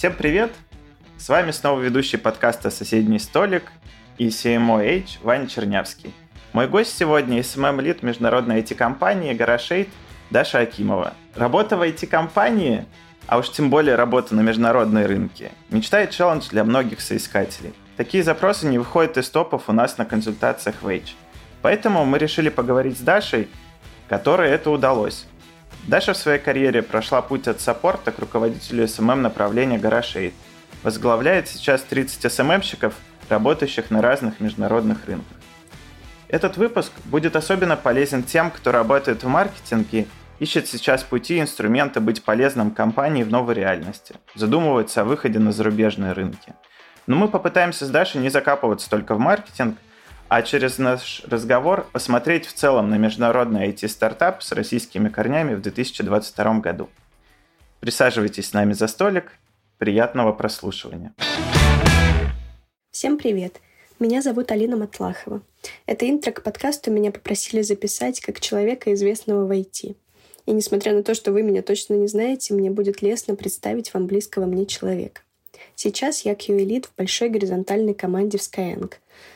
Всем привет! С вами снова ведущий подкаста «Соседний столик» и CMOH Ваня Чернявский. Мой гость сегодня – SMM-лид международной IT-компании «Гарашейд» Даша Акимова. Работа в IT-компании, а уж тем более работа на международной рынке, мечта и челлендж для многих соискателей. Такие запросы не выходят из топов у нас на консультациях в H. Поэтому мы решили поговорить с Дашей, которой это удалось. Даша в своей карьере прошла путь от саппорта к руководителю SMM направления GarageAid. Возглавляет сейчас 30 SMM-щиков, работающих на разных международных рынках. Этот выпуск будет особенно полезен тем, кто работает в маркетинге, ищет сейчас пути и инструменты быть полезным компании в новой реальности, задумывается о выходе на зарубежные рынки. Но мы попытаемся с Дашей не закапываться только в маркетинг, а через наш разговор посмотреть в целом на международный IT-стартап с российскими корнями в 2022 году. Присаживайтесь с нами за столик. Приятного прослушивания. Всем привет! Меня зовут Алина Матлахова. Это интро к подкасту меня попросили записать как человека, известного в IT. И несмотря на то, что вы меня точно не знаете, мне будет лестно представить вам близкого мне человека. Сейчас я QA-лид в большой горизонтальной команде в Skyeng,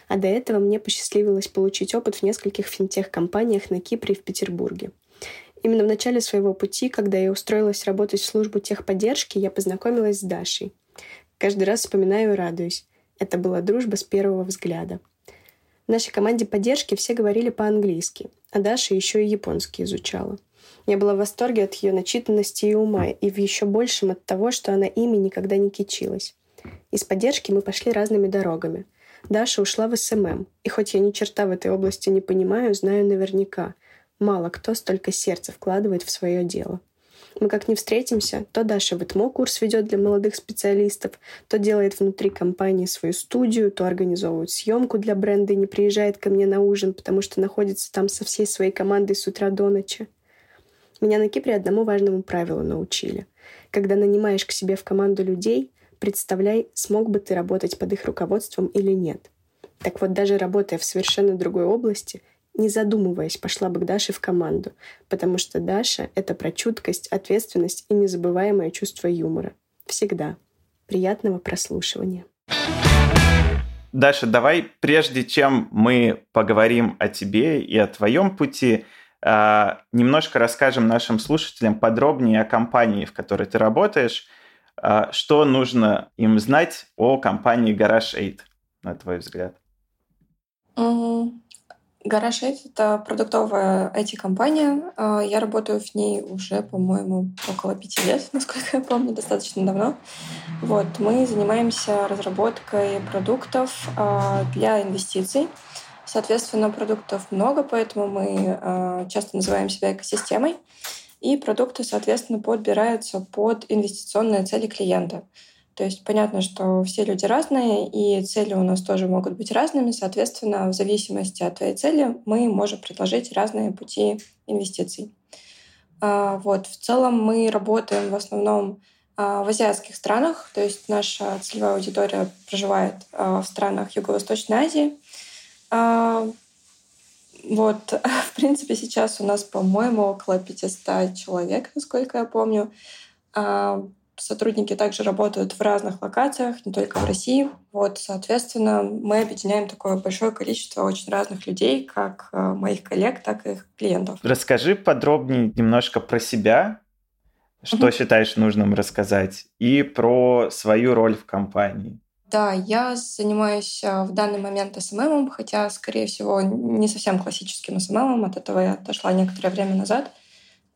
а до этого мне посчастливилось получить опыт в нескольких финтех-компаниях на Кипре и в Петербурге. Именно в начале своего пути, когда я устроилась работать в службу техподдержки, я познакомилась с Дашей. Каждый раз вспоминаю и радуюсь. Это была дружба с первого взгляда. В нашей команде поддержки все говорили по-английски, а Даша еще и японский изучала — я была в восторге от ее начитанности и ума, и в еще большем от того, что она ими никогда не кичилась. Из поддержки мы пошли разными дорогами. Даша ушла в SMM, и хоть я ни черта в этой области не понимаю, знаю наверняка. Мало кто столько сердца вкладывает в свое дело. Мы как не встретимся, то Даша в ЭТМО курс ведет для молодых специалистов, то делает внутри компании свою студию, то организовывает съемку для бренда и не приезжает ко мне на ужин, потому что находится там со всей своей командой с утра до ночи. Меня на Кипре одному важному правилу научили. Когда нанимаешь к себе в команду людей, представляй, смог бы ты работать под их руководством или нет. Так вот, даже работая в совершенно другой области, не задумываясь, пошла бы к Даше в команду, потому что Даша — это про чуткость, ответственность и незабываемое чувство юмора. Всегда. Приятного прослушивания. Даша, давай, прежде чем мы поговорим о тебе и о твоем пути, немножко расскажем нашим слушателям подробнее о компании, в которой ты работаешь, а, что нужно им знать о компании Garage 8, на твой взгляд. Garage 8 — это продуктовая IT-компания. А, я работаю в ней уже, по-моему, около пяти лет, насколько я помню, достаточно давно. Вот, мы занимаемся разработкой продуктов для инвестиций. Соответственно, продуктов много, поэтому мы э, часто называем себя экосистемой. И продукты, соответственно, подбираются под инвестиционные цели клиента. То есть понятно, что все люди разные, и цели у нас тоже могут быть разными. Соответственно, в зависимости от твоей цели мы можем предложить разные пути инвестиций. А, вот. В целом мы работаем в основном а, в азиатских странах, то есть наша целевая аудитория проживает а, в странах Юго-Восточной Азии. А, вот, в принципе, сейчас у нас, по-моему, около 500 человек, насколько я помню. А, сотрудники также работают в разных локациях, не только в России. Вот, соответственно, мы объединяем такое большое количество очень разных людей, как а, моих коллег, так и их клиентов. Расскажи подробнее немножко про себя, что mm-hmm. считаешь нужным рассказать, и про свою роль в компании. Да, я занимаюсь а, в данный момент СММом, хотя, скорее всего, не совсем классическим СММом. От этого я отошла некоторое время назад.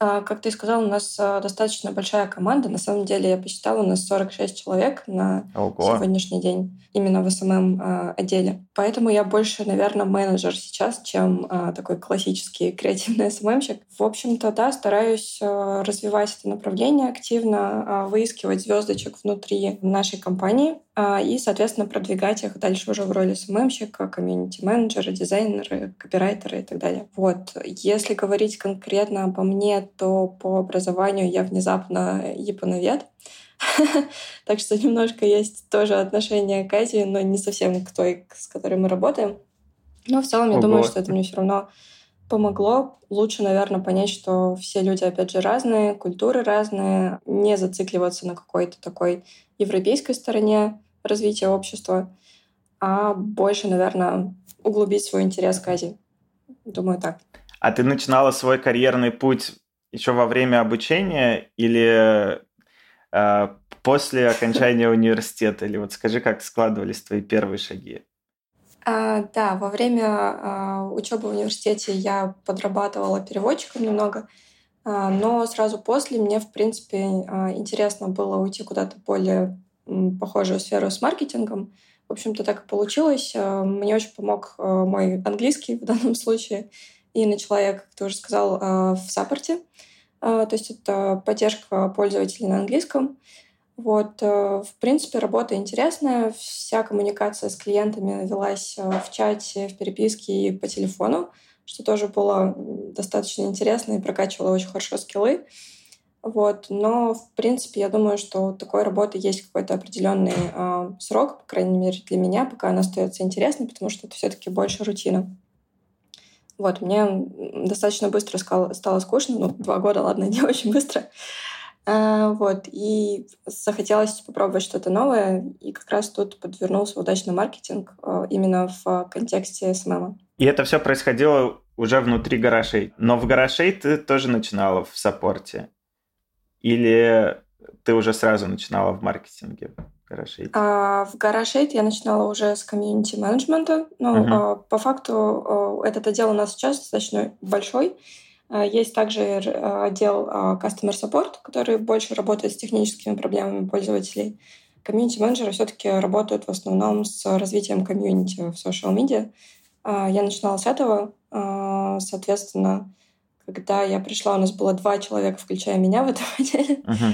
А, как ты сказал, у нас а, достаточно большая команда. На самом деле, я посчитала, у нас 46 человек на Ого. сегодняшний день именно в SMM отделе. Поэтому я больше, наверное, менеджер сейчас, чем такой классический креативный SMM щик. В общем-то, да, стараюсь развивать это направление активно, выискивать звездочек внутри нашей компании, и, соответственно, продвигать их дальше уже в роли SMM щика, комьюнити-менеджера, дизайнера, копирайтера и так далее. Вот. Если говорить конкретно обо мне, то по образованию я внезапно японовед. Так что немножко есть тоже отношение к Азии, но не совсем к той, с которой мы работаем. Но в целом я думаю, что это мне все равно помогло лучше, наверное, понять, что все люди, опять же, разные, культуры разные, не зацикливаться на какой-то такой европейской стороне развития общества, а больше, наверное, углубить свой интерес к Азии. Думаю, так. А ты начинала свой карьерный путь еще во время обучения или э, после окончания университета? Или вот скажи, как складывались твои первые шаги? А, да, во время а, учебы в университете я подрабатывала переводчиком немного, а, но сразу после мне, в принципе, а, интересно было уйти куда-то более похожую сферу с маркетингом. В общем-то, так и получилось. А, мне очень помог а, мой английский в данном случае. И начала я, как ты уже сказал, а, в саппорте. То есть это поддержка пользователей на английском. Вот, э, в принципе, работа интересная. Вся коммуникация с клиентами велась э, в чате, в переписке и по телефону, что тоже было достаточно интересно и прокачивало очень хорошо скиллы. Вот. Но, в принципе, я думаю, что у такой работы есть какой-то определенный э, срок, по крайней мере, для меня, пока она остается интересной, потому что это все-таки больше рутина. Вот, мне достаточно быстро стало, скучно, ну, два года, ладно, не очень быстро. А, вот, и захотелось попробовать что-то новое, и как раз тут подвернулся удачный маркетинг а, именно в контексте SMM. И это все происходило уже внутри Garage Eight. Но в Garage Eight ты тоже начинала в саппорте? Или ты уже сразу начинала в маркетинге? Garage Eight? А, в Garage Eight я начинала уже с комьюнити менеджмента. Ну, uh-huh. а, по факту а, этот отдел у нас сейчас достаточно большой. А, есть также э, отдел а, Customer Support, который больше работает с техническими проблемами пользователей. Комьюнити-менеджеры все-таки работают в основном с развитием комьюнити в social media. А, я начинала с этого. Соответственно, когда я пришла, у нас было два человека, включая меня в этом отделе. Uh-huh.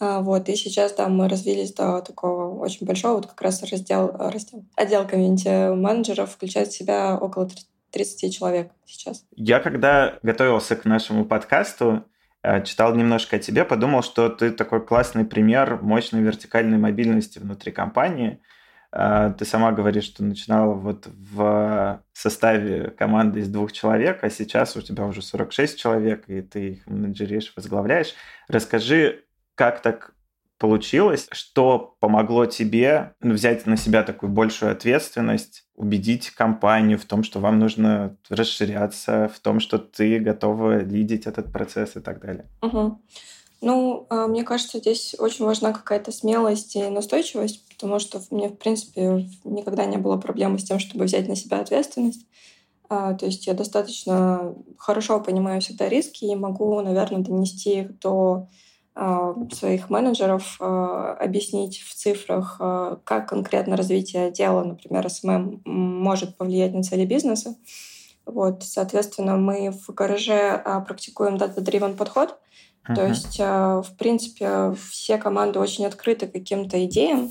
Вот, и сейчас, да, мы развились до такого очень большого, вот как раз раздел, раздел отдел комьюнити-менеджеров включает в себя около 30 человек сейчас. Я когда готовился к нашему подкасту, э, читал немножко о тебе, подумал, что ты такой классный пример мощной вертикальной мобильности внутри компании. Э, ты сама говоришь, что начинала вот в составе команды из двух человек, а сейчас у тебя уже 46 человек, и ты их менеджеришь, возглавляешь. Расскажи, как так получилось, что помогло тебе взять на себя такую большую ответственность, убедить компанию в том, что вам нужно расширяться, в том, что ты готова лидить этот процесс и так далее. Угу. Ну, а, мне кажется, здесь очень важна какая-то смелость и настойчивость, потому что мне, в принципе, никогда не было проблемы с тем, чтобы взять на себя ответственность. А, то есть я достаточно хорошо понимаю всегда риски и могу, наверное, донести их до а, своих менеджеров объяснить в цифрах, как конкретно развитие дела, например, SMM, может повлиять на цели бизнеса. Вот, соответственно, мы в гараже практикуем data-driven подход. Uh-huh. То есть, в принципе, все команды очень открыты каким-то идеям,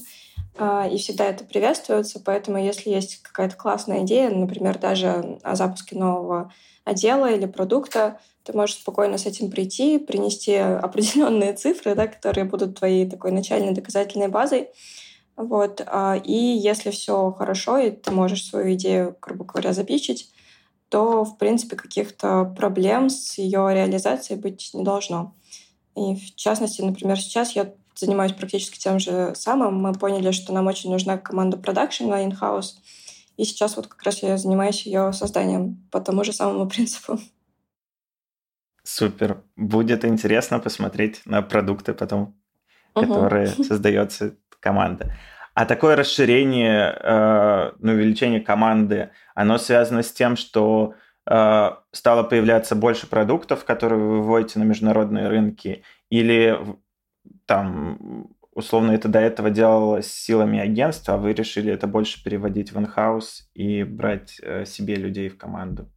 и всегда это приветствуется. Поэтому, если есть какая-то классная идея, например, даже о запуске нового отдела или продукта, ты можешь спокойно с этим прийти, принести определенные цифры, да, которые будут твоей такой начальной доказательной базой. Вот. А, и если все хорошо, и ты можешь свою идею, грубо говоря, запичить, то, в принципе, каких-то проблем с ее реализацией быть не должно. И в частности, например, сейчас я занимаюсь практически тем же самым. Мы поняли, что нам очень нужна команда продакшн на in-house. И сейчас вот как раз я занимаюсь ее созданием по тому же самому принципу. Супер. Будет интересно посмотреть на продукты потом, угу. которые создается команда. А такое расширение, э, ну, увеличение команды, оно связано с тем, что стало появляться больше продуктов, которые вы выводите на международные рынки, или там условно это до этого делалось силами агентства, а вы решили это больше переводить в in-house и брать э, себе людей в команду?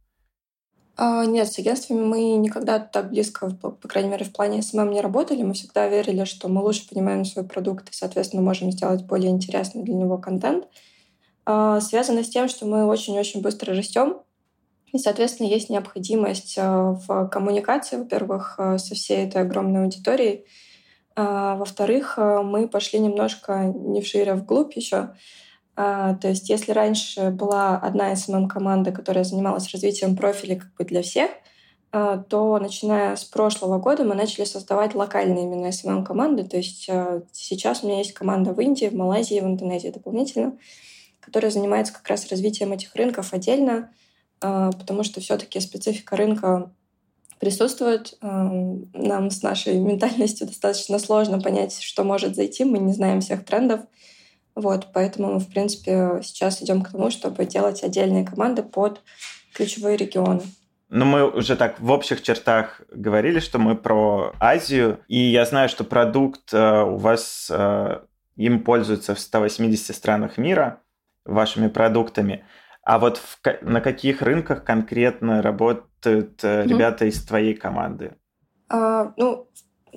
А, нет, с агентствами мы никогда так близко, по, по крайней мере, в плане SMM не работали. Мы всегда верили, что мы лучше понимаем свой продукт и, соответственно, можем сделать более интересный для него контент. А, связано с тем, что мы очень-очень быстро растем, и, соответственно, есть необходимость а, в коммуникации, во-первых, со всей этой огромной аудиторией. Во-вторых, мы пошли немножко не вшире, а вглубь еще. А, то есть если раньше была одна SMM-команда, которая занималась развитием профилей как бы для всех, а, то начиная с прошлого года мы начали создавать локальные именно SMM-команды. То есть а, сейчас у меня есть команда в Индии, в Малайзии, в Индонезии дополнительно, которая занимается как раз развитием этих рынков отдельно, а, потому что все-таки специфика рынка присутствует. Нам с нашей ментальностью достаточно сложно понять, что может зайти. Мы не знаем всех трендов. Вот, поэтому мы, в принципе, сейчас идем к тому, чтобы делать отдельные команды под ключевые регионы. Ну, мы уже так в общих чертах говорили, что мы про Азию, и я знаю, что продукт э, у вас, э, им пользуются в 180 странах мира, вашими продуктами. А вот в, на каких рынках конкретно работают mm-hmm. ребята из твоей команды? А, ну,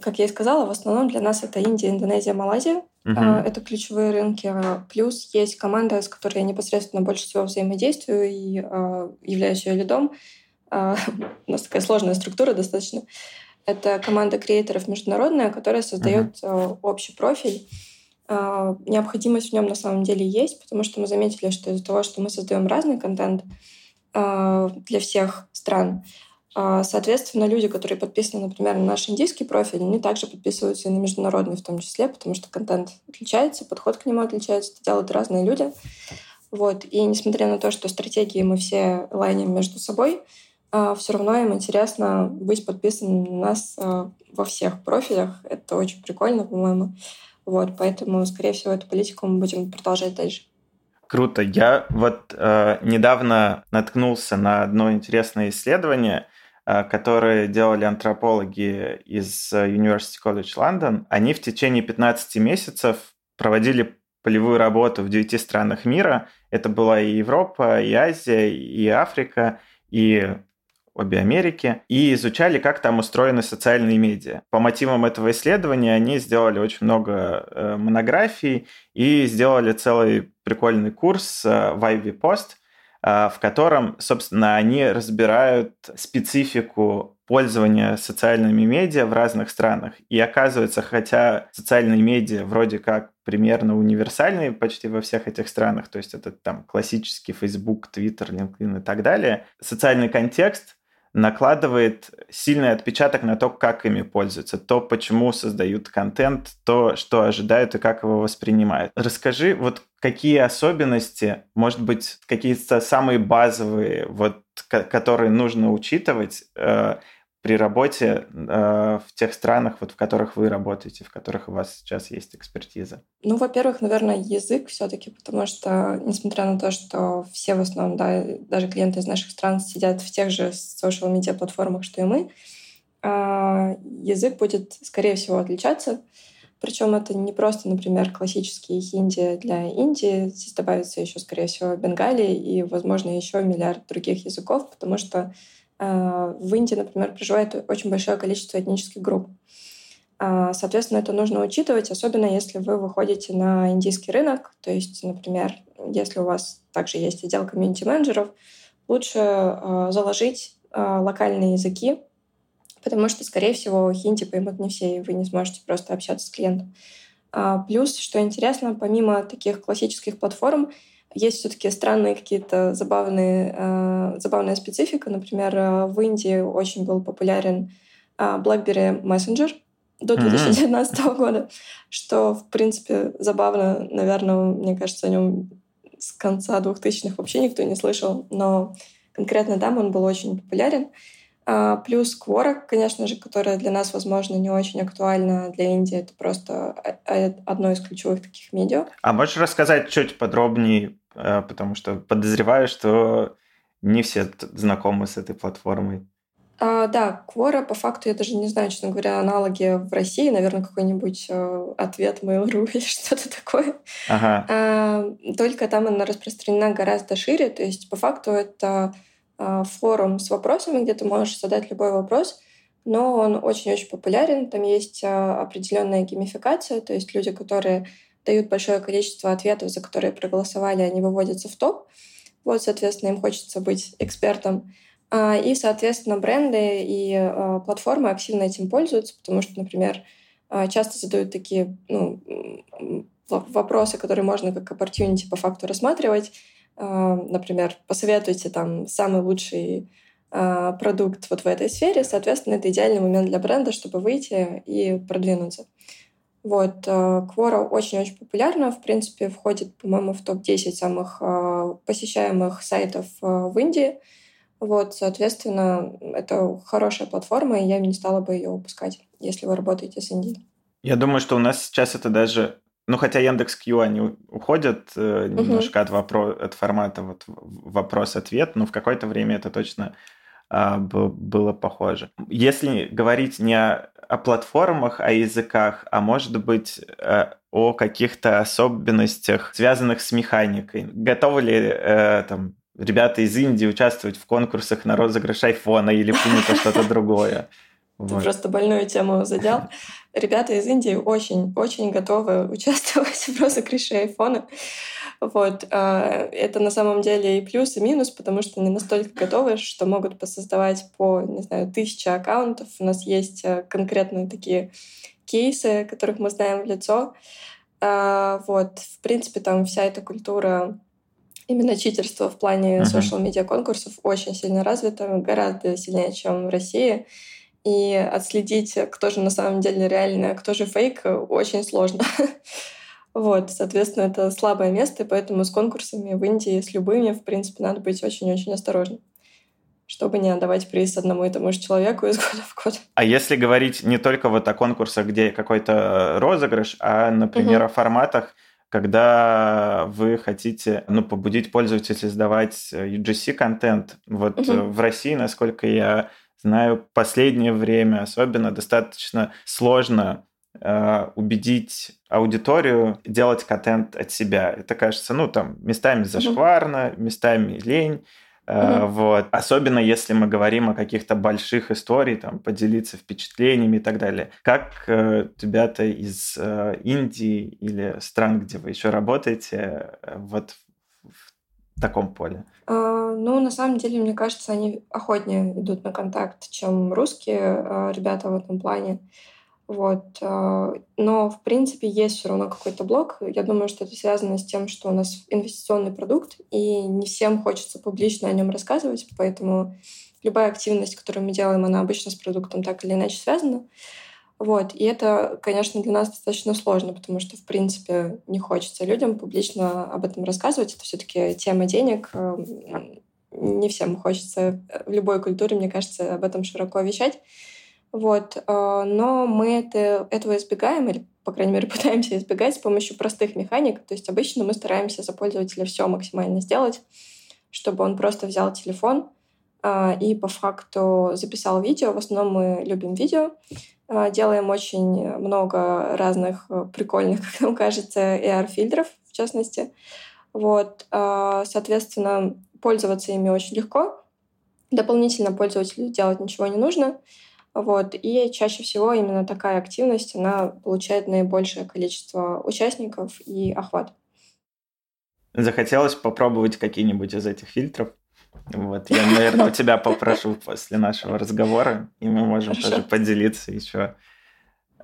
как я и сказала, в основном для нас это Индия, Индонезия, Малайзия. Uh-huh. А, это ключевые рынки. Плюс есть команда, с которой я непосредственно больше всего взаимодействую и а, являюсь ее лидом. А, у нас такая сложная структура достаточно. Это команда креаторов международная, которая создает uh-huh. общий профиль. Необходимость в нем на самом деле есть, потому что мы заметили, что из-за того, что мы создаем разный контент для всех стран, а, соответственно, люди, которые подписаны, например, на наш индийский профиль, они также подписываются и на международный в том числе, потому что контент отличается, подход к нему отличается, это делают разные люди. Вот. И несмотря на то, что стратегии мы все лайним между собой, а, все равно им интересно быть подписанным на нас а, во всех профилях. Это очень прикольно, по-моему. Вот, поэтому, скорее всего, эту политику мы будем продолжать дальше. Круто. Я вот э, недавно наткнулся на одно интересное исследование, Э, которые делали антропологи из э, University College London, они в течение 15 месяцев проводили полевую работу в 9 странах мира. Это была и Европа, и Азия, и Африка, и обе Америки, и изучали, как там устроены социальные медиа. По мотивам этого исследования они сделали очень много э, монографий и сделали целый прикольный курс в Ivy Post – а, в котором, собственно, они разбирают специфику пользования социальными медиа в разных странах. И оказывается, хотя социальные медиа вроде как примерно универсальные почти во всех этих странах, то есть это там классический Facebook, Twitter, LinkedIn и так далее, социальный контекст накладывает сильный отпечаток на то, как ими пользуются, то, почему создают контент, то, что ожидают и как его воспринимают. Расскажи, вот какие особенности, может быть, какие-то самые базовые, вот, которые нужно учитывать э, при работе э, в тех странах, вот, в которых вы работаете, в которых у вас сейчас есть экспертиза? Ну, во-первых, наверное, язык все-таки, потому что, несмотря на то, что все в основном, да, даже клиенты из наших стран сидят в тех же social media платформах, что и мы, э, язык будет, скорее всего, отличаться. Причем это не просто, например, классический хинди для Индии. Здесь добавится еще, скорее всего, бенгали и, возможно, еще миллиард других языков, потому что в Индии, например, проживает очень большое количество этнических групп. А, соответственно, это нужно учитывать, особенно если вы выходите на индийский рынок. То есть, например, если у вас также есть отдел комьюнити-менеджеров, лучше э, заложить э, локальные языки, потому что, скорее всего, хинди поймут не все, и вы не сможете просто общаться с клиентом. А, плюс, что интересно, помимо таких классических платформ, есть все-таки странные какие-то забавные, э, забавная специфика. Например, э, в Индии очень был популярен э, BlackBerry Messenger до 2019 mm-hmm. года, что, в принципе, забавно. Наверное, мне кажется, о нем с конца 2000-х вообще никто не слышал, но конкретно там он был очень популярен. А, плюс Quora, конечно же, которая для нас, возможно, не очень актуальна, для Индии это просто одно из ключевых таких медиа. А можешь рассказать чуть подробнее Э, потому что подозреваю, что не все знакомы с этой платформой. А, да, Quora, по факту, я даже не знаю, честно говоря, аналоги в России, наверное, какой-нибудь э, ответ Mail.ru или что-то такое. Ага. А, только там она распространена гораздо шире, то есть по факту это а, форум с вопросами, где ты можешь задать любой вопрос, но он очень-очень популярен, там есть а, определенная геймификация, то есть люди, которые дают большое количество ответов, за которые проголосовали, они выводятся в топ. Вот, соответственно, им хочется быть экспертом. А, и, соответственно, бренды и а, платформы активно этим пользуются, потому что, например, а, часто задают такие ну, вопросы, которые можно как opportunity по факту рассматривать. Э, например, посоветуйте там самый лучший э, продукт вот в этой сфере. Соответственно, это идеальный момент для бренда, чтобы выйти и продвинуться. Вот. Quora очень-очень популярна. В принципе, входит, по-моему, в топ-10 самых посещаемых сайтов в Индии. Вот, соответственно, это хорошая платформа, и я не стала бы ее упускать, если вы работаете с Индией. Я думаю, что у нас сейчас это даже ну, хотя Яндекс Кью они уходят э, немножко угу. от, вопро- от формата вот вопрос-ответ, но в какое-то время это точно э, было похоже. Если говорить не о, о платформах, о языках, а может быть э, о каких-то особенностях, связанных с механикой, готовы ли э, там ребята из Индии участвовать в конкурсах на розыгрыш айфона или что-то другое. Ты просто больную тему задел. Ребята из Индии очень-очень готовы участвовать в розыгрыше айфона. Вот. А, это на самом деле и плюс, и минус, потому что они настолько готовы, что могут посоздавать по, не знаю, тысяче аккаунтов. У нас есть э, конкретные такие кейсы, которых мы знаем в лицо. А, вот. В принципе, там вся эта культура именно читерство в плане uh-huh. конкурсов очень сильно развито, гораздо сильнее, чем в России. И отследить, кто же на самом деле реально, а кто же фейк, очень сложно. Вот, соответственно, это слабое место, и поэтому с конкурсами в Индии, с любыми, в принципе, надо быть очень-очень осторожным чтобы не отдавать приз одному и тому же человеку из года в год. А если говорить не только вот о конкурсах, где какой-то розыгрыш, а, например, угу. о форматах, когда вы хотите ну, побудить пользователей создавать UGC-контент. Вот угу. в России, насколько я знаю, последнее время особенно достаточно сложно э, убедить аудиторию делать контент от себя. Это кажется, ну, там, местами зашкварно, местами лень, Угу. Вот. Особенно если мы говорим о каких-то больших историях, там, поделиться впечатлениями и так далее. Как э, ребята из э, Индии или стран, где вы еще работаете, э, вот таком поле? А, ну, на самом деле, мне кажется, они охотнее идут на контакт, чем русские э, ребята в этом плане. Вот. А, но, в принципе, есть все равно какой-то блок. Я думаю, что это связано с тем, что у нас инвестиционный продукт, и не всем хочется публично о нем рассказывать, поэтому любая активность, которую мы делаем, она обычно с продуктом так или иначе связана. Вот. И это, конечно, для нас достаточно сложно, потому что, в принципе, не хочется людям публично об этом рассказывать. Это все таки тема денег. Эм, не всем хочется в любой культуре, мне кажется, об этом широко вещать. Вот. Э, но мы это, этого избегаем, или, по крайней мере, пытаемся избегать с помощью простых механик. То есть обычно мы стараемся за пользователя все максимально сделать, чтобы он просто взял телефон э, и по факту записал видео. В основном мы любим видео. Э, делаем очень много разных прикольных, как нам кажется, AR-фильтров, в частности. Вот. Соответственно, пользоваться ими очень легко. Дополнительно пользователю делать ничего не нужно. Вот. И чаще всего именно такая активность, она получает наибольшее количество участников и охват. Захотелось попробовать какие-нибудь из этих фильтров? Вот, я, наверное, у тебя попрошу после нашего разговора, и мы можем Хорошо. тоже поделиться еще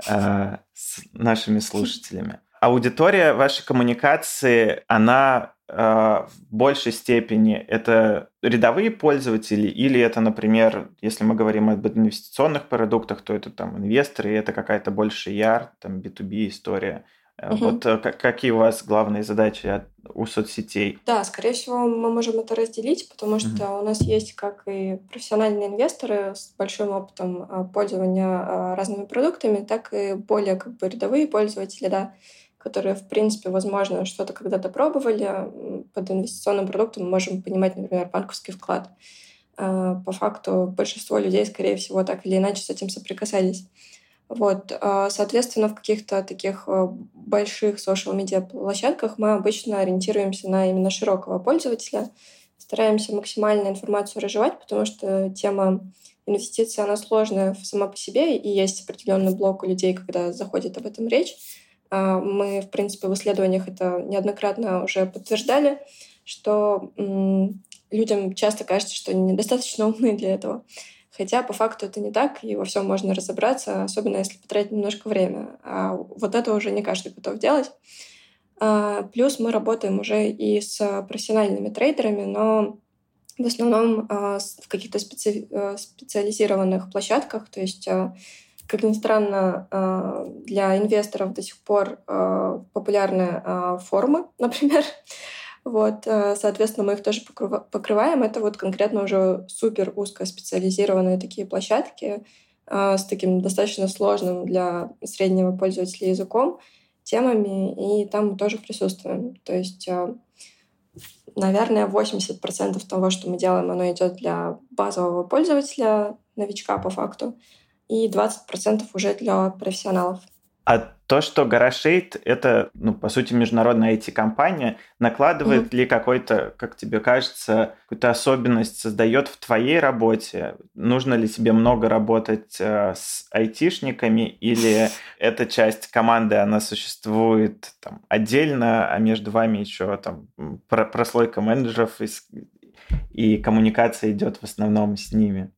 э, с нашими слушателями. Аудитория вашей коммуникации, она а, в большей степени это рядовые пользователи или это, например, если мы говорим об инвестиционных продуктах, то это там инвесторы, и это какая-то больше яр, там B2B история. Угу. Вот э, какие у вас главные задачи у соцсетей? Да, скорее всего, мы можем это разделить, потому что угу. у нас есть как и профессиональные инвесторы с большим опытом а, пользования разными продуктами, так и более как бы рядовые пользователи, да, которые, в принципе, возможно, что-то когда-то пробовали. Под инвестиционным продуктом мы можем понимать, например, банковский вклад. По факту большинство людей, скорее всего, так или иначе с этим соприкасались. Вот. А, соответственно, в каких-то таких а, больших social-медиа площадках мы обычно ориентируемся на именно широкого пользователя, стараемся максимально информацию разжевать, потому что тема инвестиций, она сложная сама по себе, и есть определенный блок у людей, когда заходит об этом речь. А, мы, в принципе, в исследованиях это неоднократно уже подтверждали, что людям часто кажется, что они недостаточно умны для этого. Хотя по факту это не так, и во всем можно разобраться, особенно если потратить немножко время. А вот это уже не каждый готов делать. А, плюс мы работаем уже и с профессиональными трейдерами, но в основном а, в каких-то специ... Э, специализированных площадках. То есть, а, как ни странно, для инвесторов до сих пор популярны форумы, например. Вот, соответственно, мы их тоже покрываем. Это вот конкретно уже супер узкоспециализированные такие площадки с таким достаточно сложным для среднего пользователя языком темами, и там мы тоже присутствуем. То есть, э, наверное, 80% того, что мы делаем, оно идет для базового пользователя, новичка по факту, и 20% уже для профессионалов. А то, что GarageAid — это, ну, по сути, международная IT-компания, накладывает mm-hmm. ли какой-то, как тебе кажется, какую-то особенность, создает в твоей работе? Нужно ли тебе много работать э, с айтишниками, или эта часть команды, она существует там, отдельно, а между вами еще там прослойка менеджеров и, и коммуникация идет в основном с ними?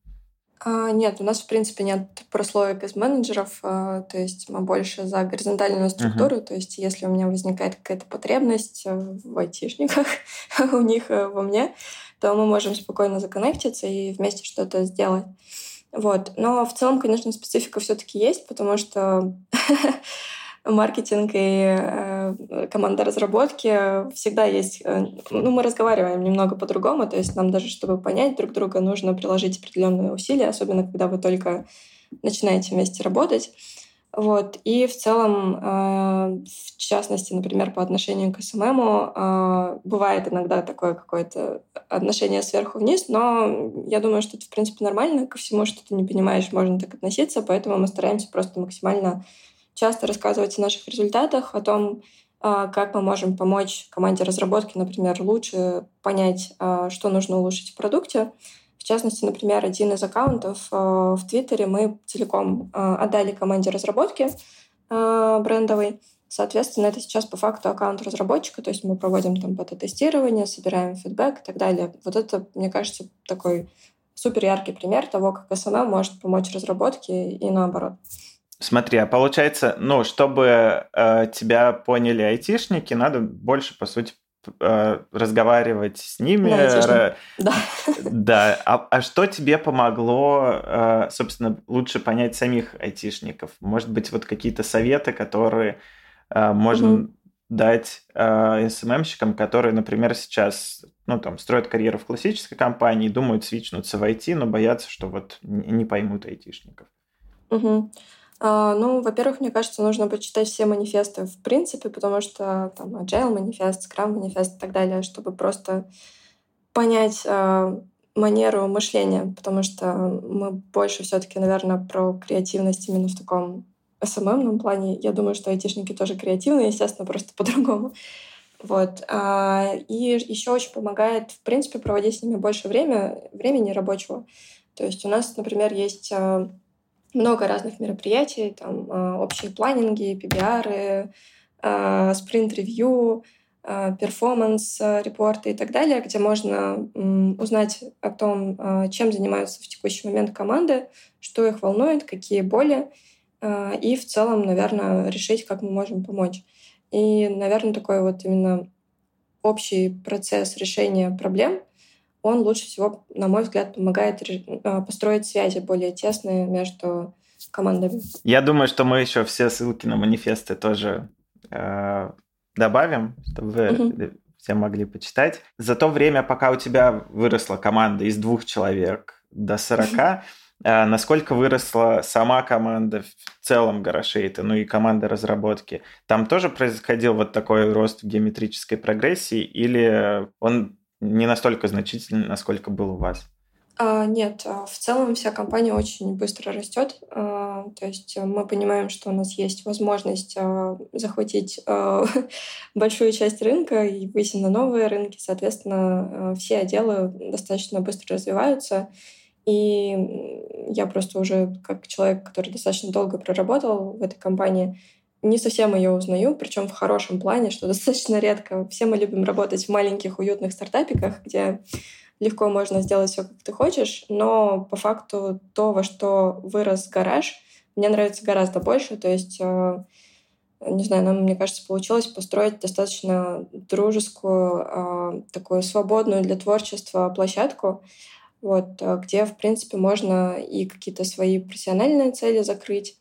А, нет, у нас, в принципе, нет прослоек из менеджеров, а, то есть мы больше за горизонтальную структуру, uh-huh. то есть если у меня возникает какая-то потребность э, в айтишниках, у них э, во мне, то мы можем спокойно законнектиться и вместе что-то сделать. Вот. Но в целом, конечно, специфика все-таки есть, потому что маркетинг и э, команда разработки всегда есть... Э, ну, мы разговариваем немного по-другому, то есть нам даже, чтобы понять друг друга, нужно приложить определенные усилия, особенно когда вы только начинаете вместе работать. Вот. И в целом, э, в частности, например, по отношению к SMM, э, бывает иногда такое какое-то отношение сверху вниз, но я думаю, что это, в принципе, нормально. Ко всему, что ты не понимаешь, можно так относиться, поэтому мы стараемся просто максимально часто рассказывать о наших результатах, о том, а, как мы можем помочь команде разработки, например, лучше понять, а, что нужно улучшить в продукте. В частности, например, один из аккаунтов а, в Твиттере мы целиком отдали команде разработки брендовой. Соответственно, это сейчас по факту аккаунт разработчика, то есть мы проводим там бета-тестирование, собираем фидбэк и так далее. Вот это, мне кажется, такой супер яркий пример того, как SMM может помочь разработке и наоборот. Смотри, а получается, ну, чтобы э, тебя поняли айтишники, надо больше, по сути, э, разговаривать с ними. Да. да. да. А, а что тебе помогло, э, собственно, лучше понять самих айтишников? Может быть, вот какие-то советы, которые э, можно угу. дать э, СММщикам, которые, например, сейчас ну, там, строят карьеру в классической компании, думают свичнуться в IT, но боятся, что вот не поймут айтишников. Угу. А, ну, во-первых, мне кажется, нужно почитать все манифесты в принципе, потому что там Agile манифест, Scrum манифест и так далее, чтобы просто понять э, манеру мышления, потому что мы больше все-таки, наверное, про креативность именно в таком СММном плане. Я думаю, что айтишники тоже креативные, естественно, просто по-другому. Вот. А, и еще очень помогает, в принципе, проводить с ними больше время, времени рабочего. То есть у нас, например, есть много разных мероприятий, там а, общие планинги, PBR, а, спринт-ревью, а, перформанс-репорты и так далее, где можно узнать о том, чем занимаются в текущий момент команды, что их волнует, какие боли, и в целом, наверное, решить, как мы можем помочь. И, наверное, такой вот именно общий процесс решения проблем — он лучше всего, на мой взгляд, помогает а, построить связи более тесные между командами. Я думаю, что мы еще все ссылки на манифесты тоже э, добавим, чтобы вы угу. все могли почитать. За то время, пока у тебя выросла команда из двух человек до 40, э, насколько выросла сама команда в целом Гарашейта, ну и команда разработки? Там тоже происходил вот такой рост в геометрической прогрессии или он не настолько значительный, насколько был у вас? А, нет, а, в целом вся компания очень быстро растет. А, то есть мы понимаем, что у нас есть возможность а, захватить большую часть рынка и выйти на новые рынки. Соответственно, все отделы достаточно быстро развиваются. И я просто уже как человек, который достаточно долго проработал в этой компании, не совсем ее узнаю, причем в хорошем плане, что достаточно редко. Все мы любим работать в маленьких уютных стартапиках, где легко можно сделать все, как ты хочешь, но по факту то, во что вырос гараж, мне нравится гораздо больше. То есть э, не знаю, нам, мне кажется, получилось построить достаточно дружескую, такую свободную для творчества площадку, вот, где, в принципе, можно и какие-то свои профессиональные цели закрыть,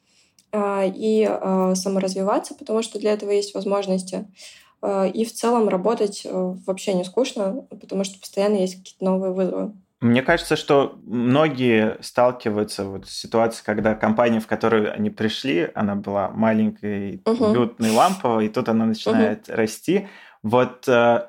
и саморазвиваться, потому что для этого есть возможности. И в целом работать вообще не скучно, потому что постоянно есть какие-то новые вызовы. Мне кажется, что многие сталкиваются вот с ситуацией, когда компания, в которую они пришли, она была маленькой, угу. уютной, ламповой, и тут она начинает угу. расти. Вот, э,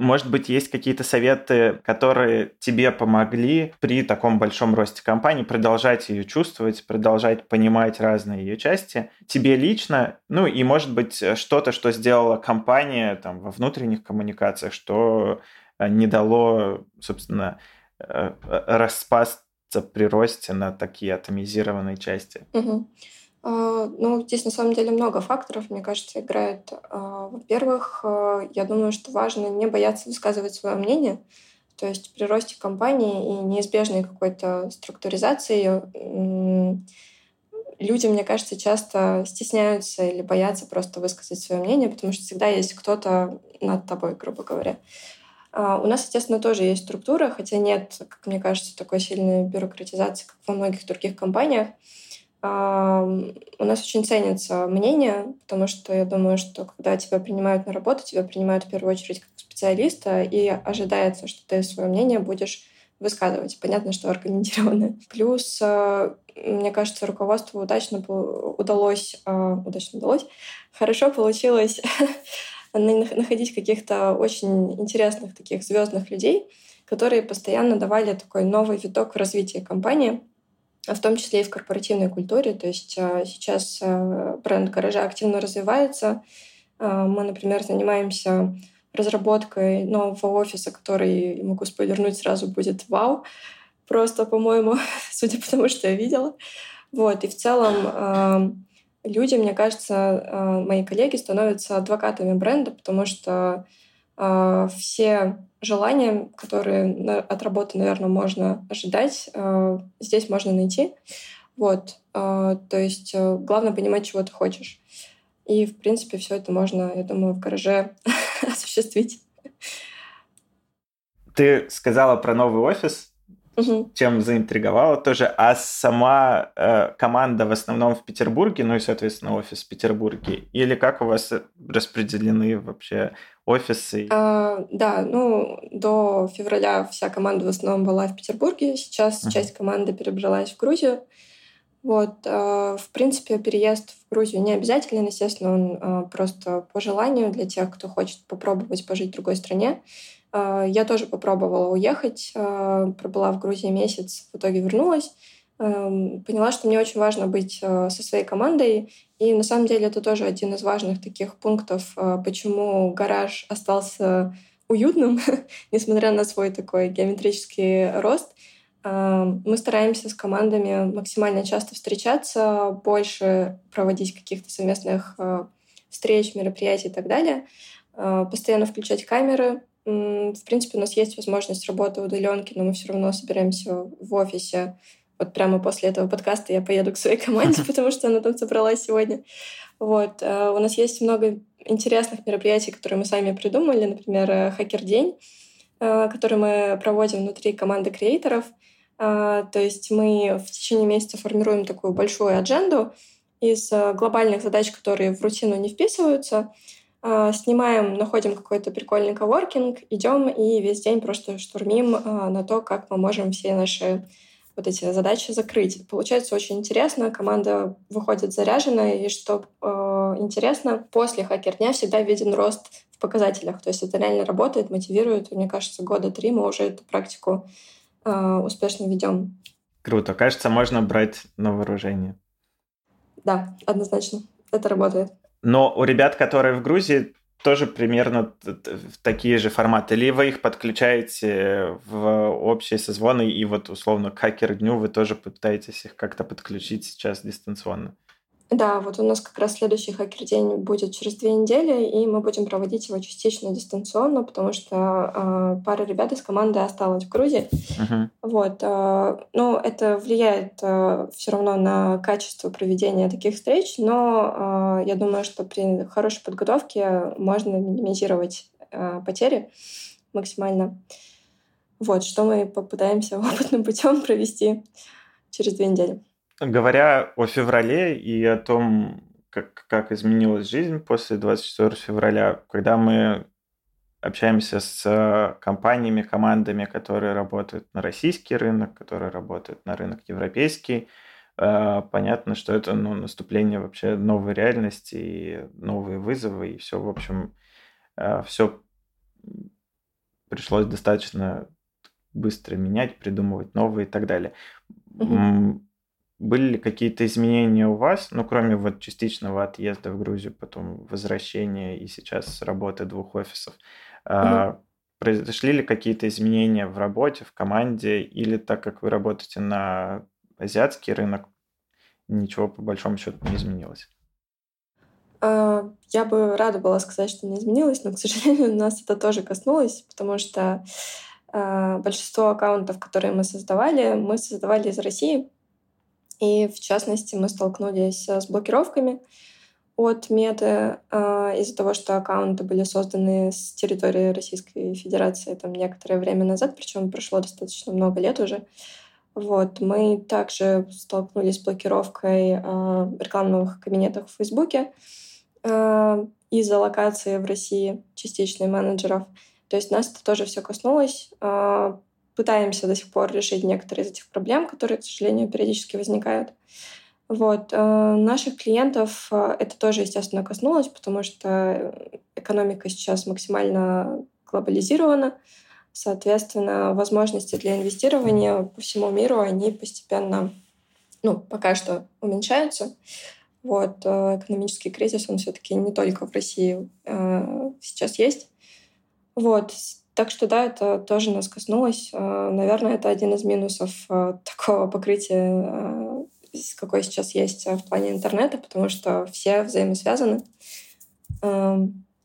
может быть, есть какие-то советы, которые тебе помогли при таком большом росте компании продолжать ее чувствовать, продолжать понимать разные ее части. Тебе лично, ну и, может быть, что-то, что сделала компания там, во внутренних коммуникациях, что Э, не дало, собственно, э, распасться при росте на такие атомизированные части? Угу. Ну, здесь на самом деле много факторов, мне кажется, играет. А, во-первых, э, я думаю, что важно не бояться высказывать свое мнение. То есть при росте компании и неизбежной какой-то структуризации люди, мне кажется, часто стесняются или боятся просто высказать свое мнение, потому что всегда есть кто-то над тобой, грубо говоря. А, у нас, естественно, тоже есть структура, хотя нет, как мне кажется, такой сильной бюрократизации, как во многих других компаниях. А, у нас очень ценится мнение, потому что я думаю, что когда тебя принимают на работу, тебя принимают в первую очередь как специалиста, и ожидается, что ты свое мнение будешь высказывать. Понятно, что аргументированное. Плюс, а, мне кажется, руководству удачно удалось, удачно удалось, хорошо получилось находить каких-то очень интересных таких звездных людей, которые постоянно давали такой новый виток в развитии компании, в том числе и в корпоративной культуре. То есть а, сейчас а, бренд гаража активно развивается. А, мы, например, занимаемся разработкой нового офиса, который, могу спойлернуть, сразу будет вау. Просто, по-моему, судя по тому, что я видела. Вот. И в целом люди, мне кажется, мои коллеги становятся адвокатами бренда, потому что все желания, которые от работы, наверное, можно ожидать, э, здесь можно найти. Вот. То есть главное понимать, чего ты хочешь. И, в принципе, все это можно, я думаю, в гараже осуществить. Ты сказала про новый офис угу. чем заинтриговала тоже. А сама э, команда в основном в Петербурге, ну и, соответственно, офис в Петербурге? Или как у вас распределены вообще офисы? А, да, ну, до февраля вся команда в основном была в Петербурге. Сейчас угу. часть команды перебралась в Грузию. Вот, э, в принципе, переезд в Грузию не обязателен, естественно, он э, просто по желанию для тех, кто хочет попробовать пожить в другой стране. А, я тоже попробовала уехать, пробыла в Грузии месяц, в итоге вернулась. Эм, поняла, что мне очень важно быть со своей командой. И на самом деле это тоже один из важных таких пунктов, почему гараж остался уютным, несмотря на свой такой геометрический рост. Мы стараемся с командами максимально часто встречаться, больше проводить каких-то совместных встреч, мероприятий и так далее. Постоянно включать камеры, в принципе, у нас есть возможность работы удаленки, но мы все равно собираемся в офисе. Вот прямо после этого подкаста я поеду к своей команде, потому что она там собралась сегодня. Вот. Э, у нас есть много интересных мероприятий, которые мы сами придумали. Например, э, «Хакер-день», э, который мы проводим внутри команды креаторов. То есть мы в течение месяца формируем такую большую адженду из глобальных задач, которые в рутину не вписываются — снимаем, находим какой-то прикольный коворкинг, идем и весь день просто штурмим на то, как мы можем все наши вот эти задачи закрыть. Получается очень интересно, команда выходит заряженная, и что э, интересно, после хакер-дня всегда виден рост в показателях. То есть это реально работает, мотивирует. И, мне кажется, года три мы уже эту практику э, успешно ведем. Круто. Кажется, можно брать на вооружение. Да, однозначно. Это работает. Но у ребят, которые в Грузии, тоже примерно такие же форматы. Или вы их подключаете в общие созвоны, и вот условно к хакер-дню вы тоже пытаетесь их как-то подключить сейчас дистанционно? Да, вот у нас как раз следующий хакер-день будет через две недели, и мы будем проводить его частично дистанционно, потому что э, пара ребят из команды осталась в Грузии. Uh-huh. Вот, э, ну, это влияет э, все равно на качество проведения таких встреч, но э, я думаю, что при хорошей подготовке можно минимизировать э, потери максимально. Вот, что мы попытаемся опытным путем провести через две недели. Говоря о феврале и о том, как, как изменилась жизнь после 24 февраля, когда мы общаемся с компаниями, командами, которые работают на российский рынок, которые работают на рынок европейский, э, понятно, что это ну, наступление вообще новой реальности и новые вызовы, и все, в общем, э, все пришлось достаточно быстро менять, придумывать новые и так далее. Угу. Были ли какие-то изменения у вас, ну, кроме вот частичного отъезда в Грузию, потом возвращения и сейчас работы двух офисов? Угу. Произошли ли какие-то изменения в работе, в команде, или так как вы работаете на азиатский рынок, ничего по большому счету не изменилось? А, я бы рада была сказать, что не изменилось, но, к сожалению, нас это тоже коснулось, потому что а, большинство аккаунтов, которые мы создавали, мы создавали из России, и в частности мы столкнулись с блокировками от меты э, из-за того, что аккаунты были созданы с территории Российской Федерации там некоторое время назад, причем прошло достаточно много лет уже. Вот. Мы также столкнулись с блокировкой э, рекламных кабинетов в Фейсбуке э, из-за локации в России частичной менеджеров. То есть нас это тоже все коснулось. Э, пытаемся до сих пор решить некоторые из этих проблем, которые, к сожалению, периодически возникают. Вот. Э, наших клиентов э, это тоже, естественно, коснулось, потому что экономика сейчас максимально глобализирована. Соответственно, возможности для инвестирования по всему миру, они постепенно, ну, пока что уменьшаются. Вот. Э, экономический кризис, он все таки не только в России сейчас есть. Вот. Так что да, это тоже нас коснулось. А, наверное, это один из минусов а, такого покрытия, а, какой сейчас есть в плане интернета, потому что все взаимосвязаны.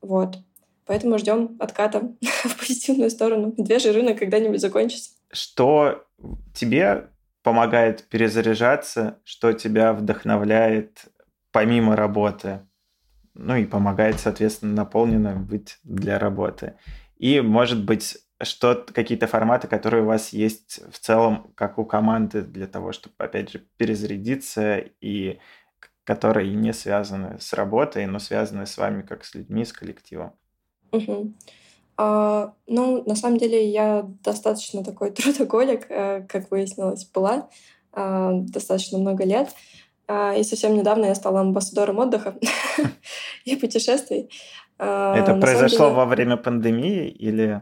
Вот. Поэтому ждем отката в позитивную сторону. Медвежий рынок когда-нибудь закончится. Что тебе помогает перезаряжаться, что тебя вдохновляет помимо работы, ну и помогает, соответственно, наполненно быть для работы. И, может быть, что какие-то форматы, которые у вас есть в целом, как у команды, для того, чтобы, опять же, перезарядиться, и которые не связаны с работой, но связаны с вами как с людьми, с коллективом. Угу. А, ну, на самом деле, я достаточно такой трудоголик, э, как выяснилось, была а, достаточно много лет. А, и совсем недавно я стала амбассадором отдыха и путешествий. А, это произошло деле... во время пандемии или...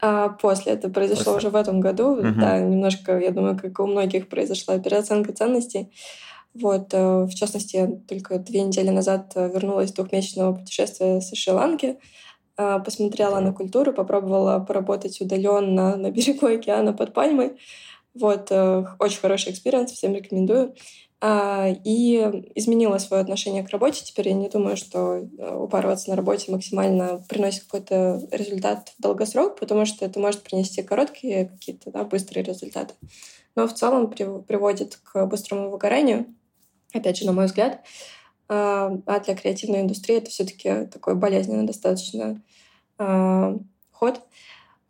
А, после. Это произошло после. уже в этом году. Угу. Да, немножко, я думаю, как у многих произошла переоценка ценностей. Вот, э, в частности, я только две недели назад э, вернулась с двухмесячного путешествия со Шри-Ланки, э, посмотрела на культуру, попробовала поработать удаленно на берегу океана под пальмой. Вот, очень хороший experience, всем рекомендую. А, и изменила свое отношение к работе. Теперь я не думаю, что э, упарываться на работе максимально приносит какой-то результат в долгосрок, потому что это может принести короткие какие-то да, быстрые результаты. Но в целом приводит к быстрому выгоранию, опять же, на мой взгляд. А, а для креативной индустрии это все-таки такой болезненный достаточно а, ход.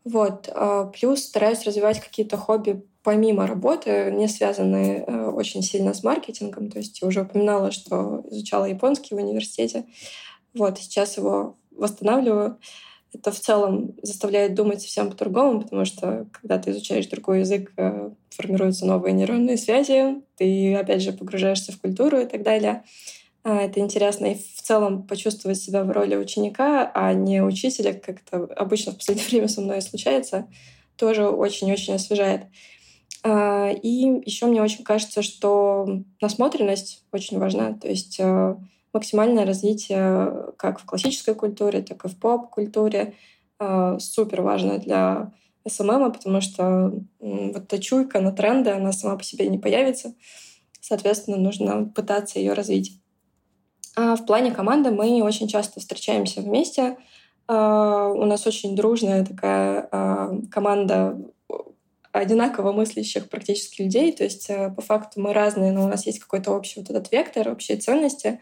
Вот. Плюс стараюсь развивать какие-то хобби помимо работы, не связанные э, очень сильно с маркетингом. То есть я уже упоминала, что изучала японский в университете. Вот, сейчас его восстанавливаю. Это в целом заставляет думать совсем по-другому, потому что когда ты изучаешь другой язык, э, формируются новые нейронные связи, ты опять же погружаешься в культуру и так далее. А, это интересно. И в целом почувствовать себя в роли ученика, а не учителя, как это обычно в последнее время со мной случается, тоже очень-очень освежает. А, и еще мне очень кажется, что насмотренность очень важна. То есть э, максимальное развитие как в классической культуре, так и в поп-культуре э, супер важно для SMM, потому что вот эта чуйка на тренды, она сама по себе не появится. Соответственно, нужно пытаться ее развить. А в плане команды мы очень часто встречаемся вместе. А, у нас очень дружная такая а, команда одинаково мыслящих практически людей. То есть э, по факту мы разные, но у нас есть какой-то общий вот этот вектор, общие ценности,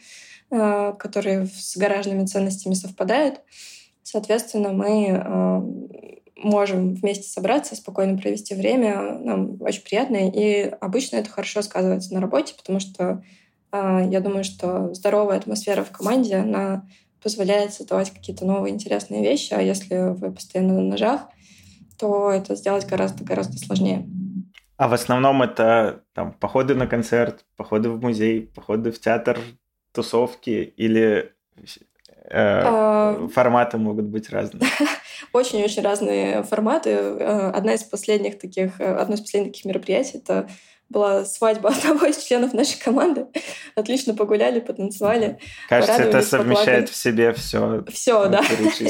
э, которые с гаражными ценностями совпадают. Соответственно, мы э, можем вместе собраться, спокойно провести время. Нам очень приятно. И обычно это хорошо сказывается на работе, потому что я думаю, что здоровая атмосфера в команде, она позволяет создавать какие-то новые интересные вещи. А если вы постоянно на ножах, то это сделать гораздо-гораздо сложнее. А в основном это там, походы на концерт, походы в музей, походы в театр, тусовки или э, а... форматы могут быть разные? Очень-очень разные форматы. Э, одна из последних таких, э, одно из последних таких мероприятий — это была свадьба одного из членов нашей команды. Отлично погуляли, потанцевали. Кажется, это совмещает в себе все. Все, да.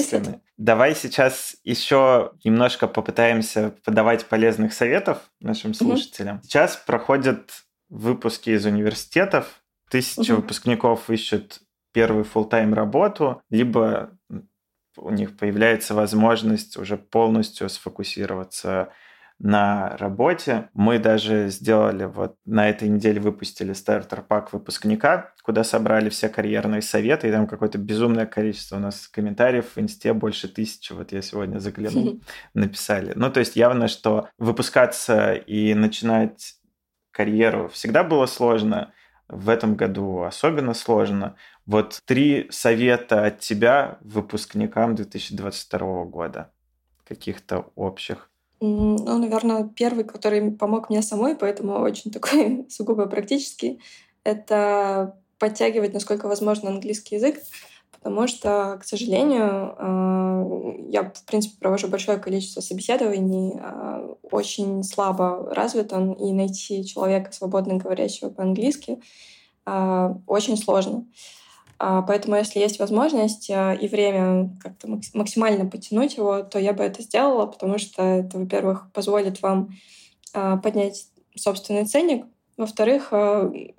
Давай сейчас еще немножко попытаемся подавать полезных советов нашим слушателям. Угу. Сейчас проходят выпуски из университетов. Тысячи угу. выпускников ищут первую full-time работу, либо у них появляется возможность уже полностью сфокусироваться на работе. Мы даже сделали вот на этой неделе выпустили стартер-пак выпускника, куда собрали все карьерные советы, и там какое-то безумное количество у нас комментариев в инсте, больше тысячи, вот я сегодня заглянул, написали. Ну, то есть явно, что выпускаться и начинать карьеру всегда было сложно, в этом году особенно сложно. Вот три совета от тебя выпускникам 2022 года, каких-то общих. Ну, наверное, первый, который помог мне самой, поэтому очень такой сугубо практический, это подтягивать, насколько возможно, английский язык, потому что, к сожалению, а, я, в принципе, провожу большое количество собеседований, а, очень слабо развит он, и найти человека, свободно говорящего по-английски, а, очень сложно. А, поэтому, если есть возможность а, и время как-то максимально потянуть его, то я бы это сделала, потому что это, во-первых, позволит вам а, поднять собственный ценник, во-вторых,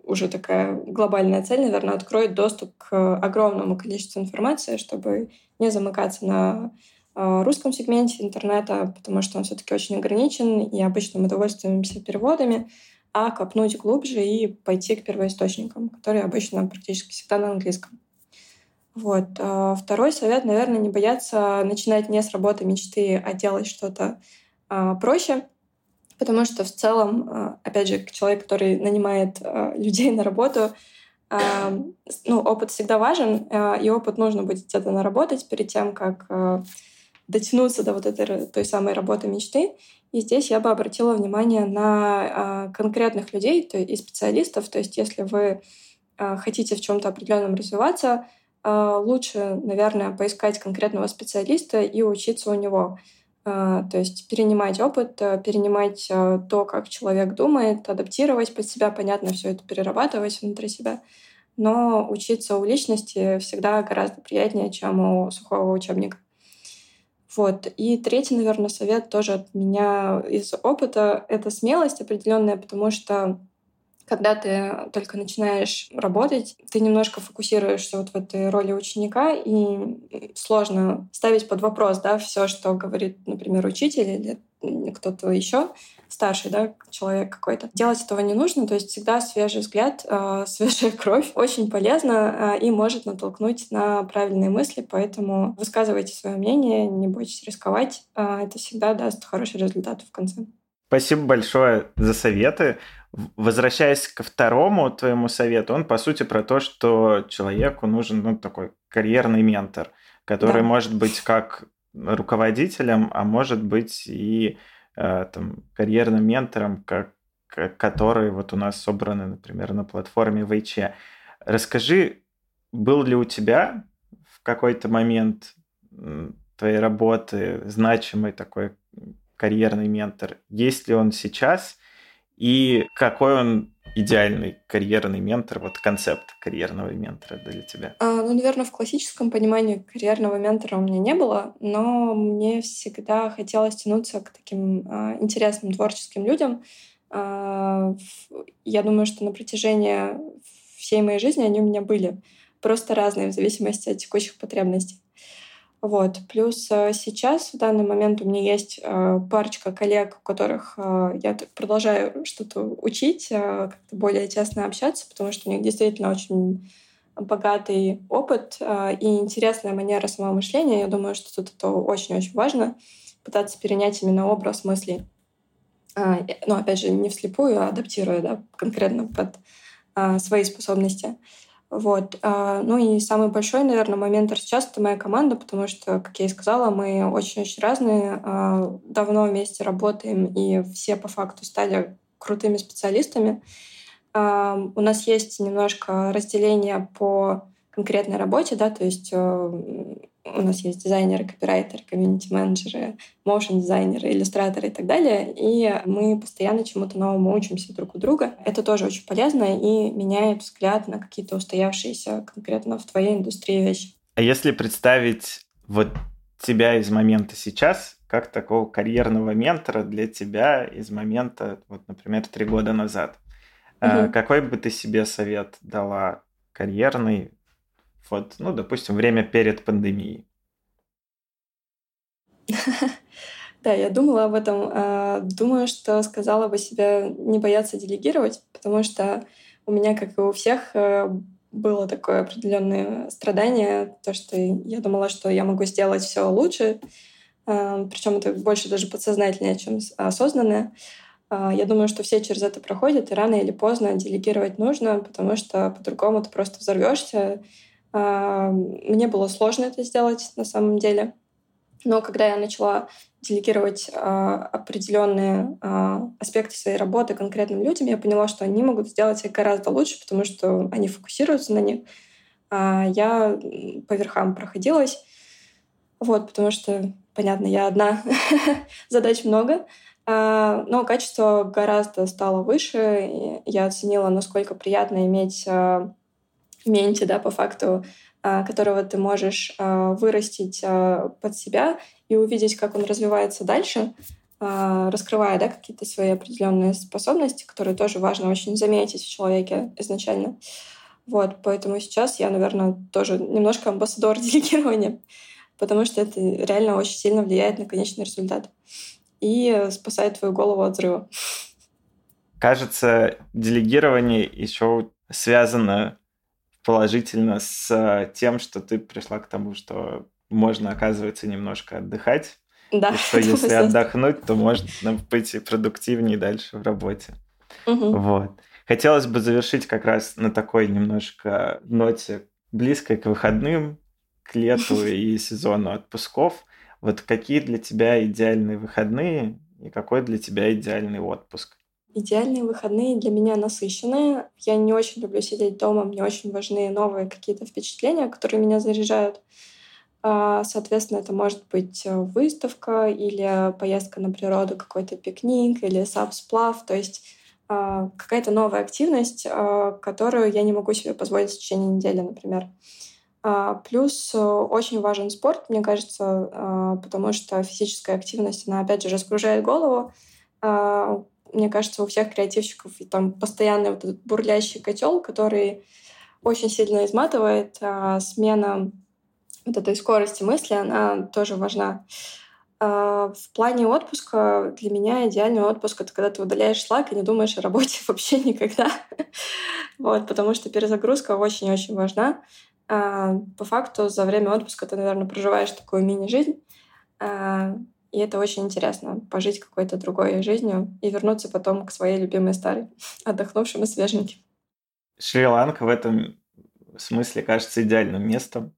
уже такая глобальная цель, наверное, откроет доступ к огромному количеству информации, чтобы не замыкаться на русском сегменте интернета, потому что он все-таки очень ограничен, и обычно мы довольствуемся переводами, а копнуть глубже и пойти к первоисточникам, которые обычно практически всегда на английском. Вот. А второй совет, наверное, не бояться начинать не с работы мечты, а делать что-то а, проще, потому что в целом, а, опять же, человек, который нанимает людей на работу, ну, опыт всегда важен, и опыт нужно будет где-то наработать перед тем, как дотянуться до вот этой той самой работы мечты. И здесь я бы обратила внимание на конкретных людей и специалистов. То есть если вы хотите в чем-то определенном развиваться, лучше, наверное, поискать конкретного специалиста и учиться у него. То есть перенимать опыт, перенимать то, как человек думает, адаптировать под себя, понятно, все это перерабатывать внутри себя. Но учиться у личности всегда гораздо приятнее, чем у сухого учебника. Вот. И третий, наверное, совет тоже от меня из опыта — это смелость определенная, потому что когда ты только начинаешь работать, ты немножко фокусируешься вот в этой роли ученика, и сложно ставить под вопрос, да, все, что говорит, например, учитель или кто-то еще старший, да, человек какой-то. Делать этого не нужно, то есть всегда свежий взгляд, э, свежая кровь очень полезно э, и может натолкнуть на правильные мысли, поэтому высказывайте свое мнение, не бойтесь рисковать, э, это всегда даст хороший результат в конце. Спасибо большое за советы. Возвращаясь ко второму твоему совету, он по сути про то, что человеку нужен ну, такой карьерный ментор, который да. может быть как руководителем, а может быть и э, там, карьерным ментором, как, который вот у нас собраны, например, на платформе ВЧ. Расскажи, был ли у тебя в какой-то момент твоей работы значимый такой карьерный ментор? Есть ли он сейчас? И какой он идеальный карьерный ментор, вот концепт карьерного ментора для тебя? А, ну, наверное, в классическом понимании карьерного ментора у меня не было, но мне всегда хотелось тянуться к таким а, интересным творческим людям. А, я думаю, что на протяжении всей моей жизни они у меня были. просто разные в зависимости от текущих потребностей. Вот. Плюс э, сейчас, в данный момент, у меня есть э, парочка коллег, у которых э, я продолжаю что-то учить, как-то более тесно общаться, потому что у них действительно очень богатый опыт и интересная манера самого мышления. Я думаю, что тут это очень-очень важно, пытаться перенять именно образ мыслей. Ну, опять же, не вслепую, а адаптируя да, конкретно под свои способности. Вот. А, ну и самый большой, наверное, момент сейчас — это моя команда, потому что, как я и сказала, мы очень-очень разные, а, давно вместе работаем, и все по факту стали крутыми специалистами. А, у нас есть немножко разделение по конкретной работе, да, то есть э, у нас есть дизайнеры, копирайтеры, комьюнити-менеджеры, моушен-дизайнеры, иллюстраторы и так далее. И мы постоянно чему-то новому учимся друг у друга. Это тоже очень полезно и меняет взгляд на какие-то устоявшиеся конкретно в твоей индустрии вещи. А если представить вот тебя из момента сейчас, как такого карьерного ментора для тебя из момента, вот, например, три года назад, угу. какой бы ты себе совет дала карьерный вот, ну, допустим, время перед пандемией. Да, я думала об этом. А, думаю, что сказала бы себе не бояться делегировать, потому что у меня, как и у всех, э, было такое определенное страдание, то, что я думала, что я могу сделать все лучше, а, причем это больше даже подсознательное, чем осознанное. А, я думаю, что все через это проходят, и рано или поздно делегировать нужно, потому что по-другому ты просто взорвешься, мне было сложно это сделать на самом деле. Но когда я начала делегировать а, определенные а, аспекты своей работы конкретным людям, я поняла, что они могут сделать их гораздо лучше, потому что они фокусируются на них. Я по верхам проходилась. Вот, потому что, понятно, я одна, задач много. Но качество гораздо стало выше. Я оценила, насколько приятно иметь менте, да, по факту, а, которого ты можешь а, вырастить а, под себя и увидеть, как он развивается дальше, раскрывая да, какие-то свои определенные способности, которые тоже важно очень заметить в человеке изначально. Вот, поэтому сейчас я, наверное, тоже немножко амбассадор делегирования, потому что это реально очень сильно влияет на конечный результат и спасает твою голову от взрыва. Кажется, делегирование еще связано положительно с тем, что ты пришла к тому, что можно, оказывается, немножко отдыхать. Да. И что если отдохнуть, то можно быть и продуктивнее дальше в работе. Угу. Вот. Хотелось бы завершить как раз на такой немножко ноте близкой к выходным, к лету и сезону отпусков. Вот какие для тебя идеальные выходные и какой для тебя идеальный отпуск? Идеальные выходные для меня насыщенные. Я не очень люблю сидеть дома, мне очень важны новые какие-то впечатления, которые меня заряжают. А, соответственно, это может быть э, выставка или поездка на природу, какой-то пикник или сап-сплав, то есть а, какая-то новая активность, а, которую я не могу себе позволить в течение недели, например. Плюс э, очень важен спорт, мне кажется, потому что физическая активность, она опять же разгружает голову, мне кажется, у всех креативщиков там постоянный вот этот бурлящий котел, который очень сильно изматывает. А смена вот этой скорости мысли, она тоже важна. А в плане отпуска для меня идеальный отпуск — это когда ты удаляешь шлак и не думаешь о работе вообще никогда. вот, потому что перезагрузка очень-очень важна. А, по факту за время отпуска ты, наверное, проживаешь такую мини-жизнь. И это очень интересно, пожить какой-то другой жизнью и вернуться потом к своей любимой старой, отдохнувшим и свеженьким. Шри-Ланка в этом смысле кажется идеальным местом.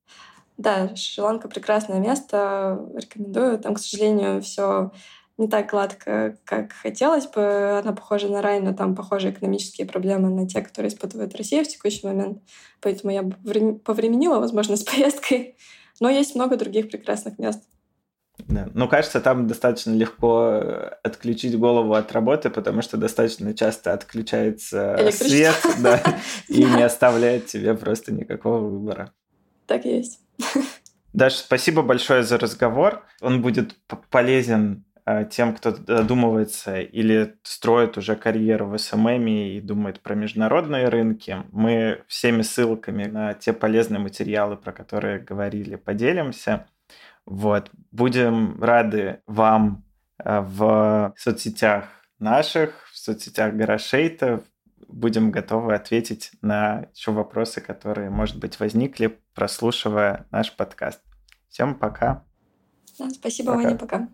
Да, Шри-Ланка прекрасное место, рекомендую. Там, к сожалению, все не так гладко, как хотелось бы. Она похожа на рай, но там похожи экономические проблемы на те, которые испытывает Россия в текущий момент. Поэтому я повременила, возможно, с поездкой. Но есть много других прекрасных мест. Да. Ну, кажется, там достаточно легко э, отключить голову от работы, потому что достаточно часто отключается свет, да, и не оставляет тебе просто никакого выбора. Так и есть. Даша, спасибо большое за разговор. Он будет полезен э, тем, кто додумывается или строит уже карьеру в SMM и думает про международные рынки. Мы всеми ссылками на те полезные материалы, про которые говорили, поделимся. Вот. Будем рады вам э, в соцсетях наших, в соцсетях Гарашейта. Будем готовы ответить на еще вопросы, которые, может быть, возникли, прослушивая наш подкаст. Всем пока. Спасибо, пока. Ваня, пока.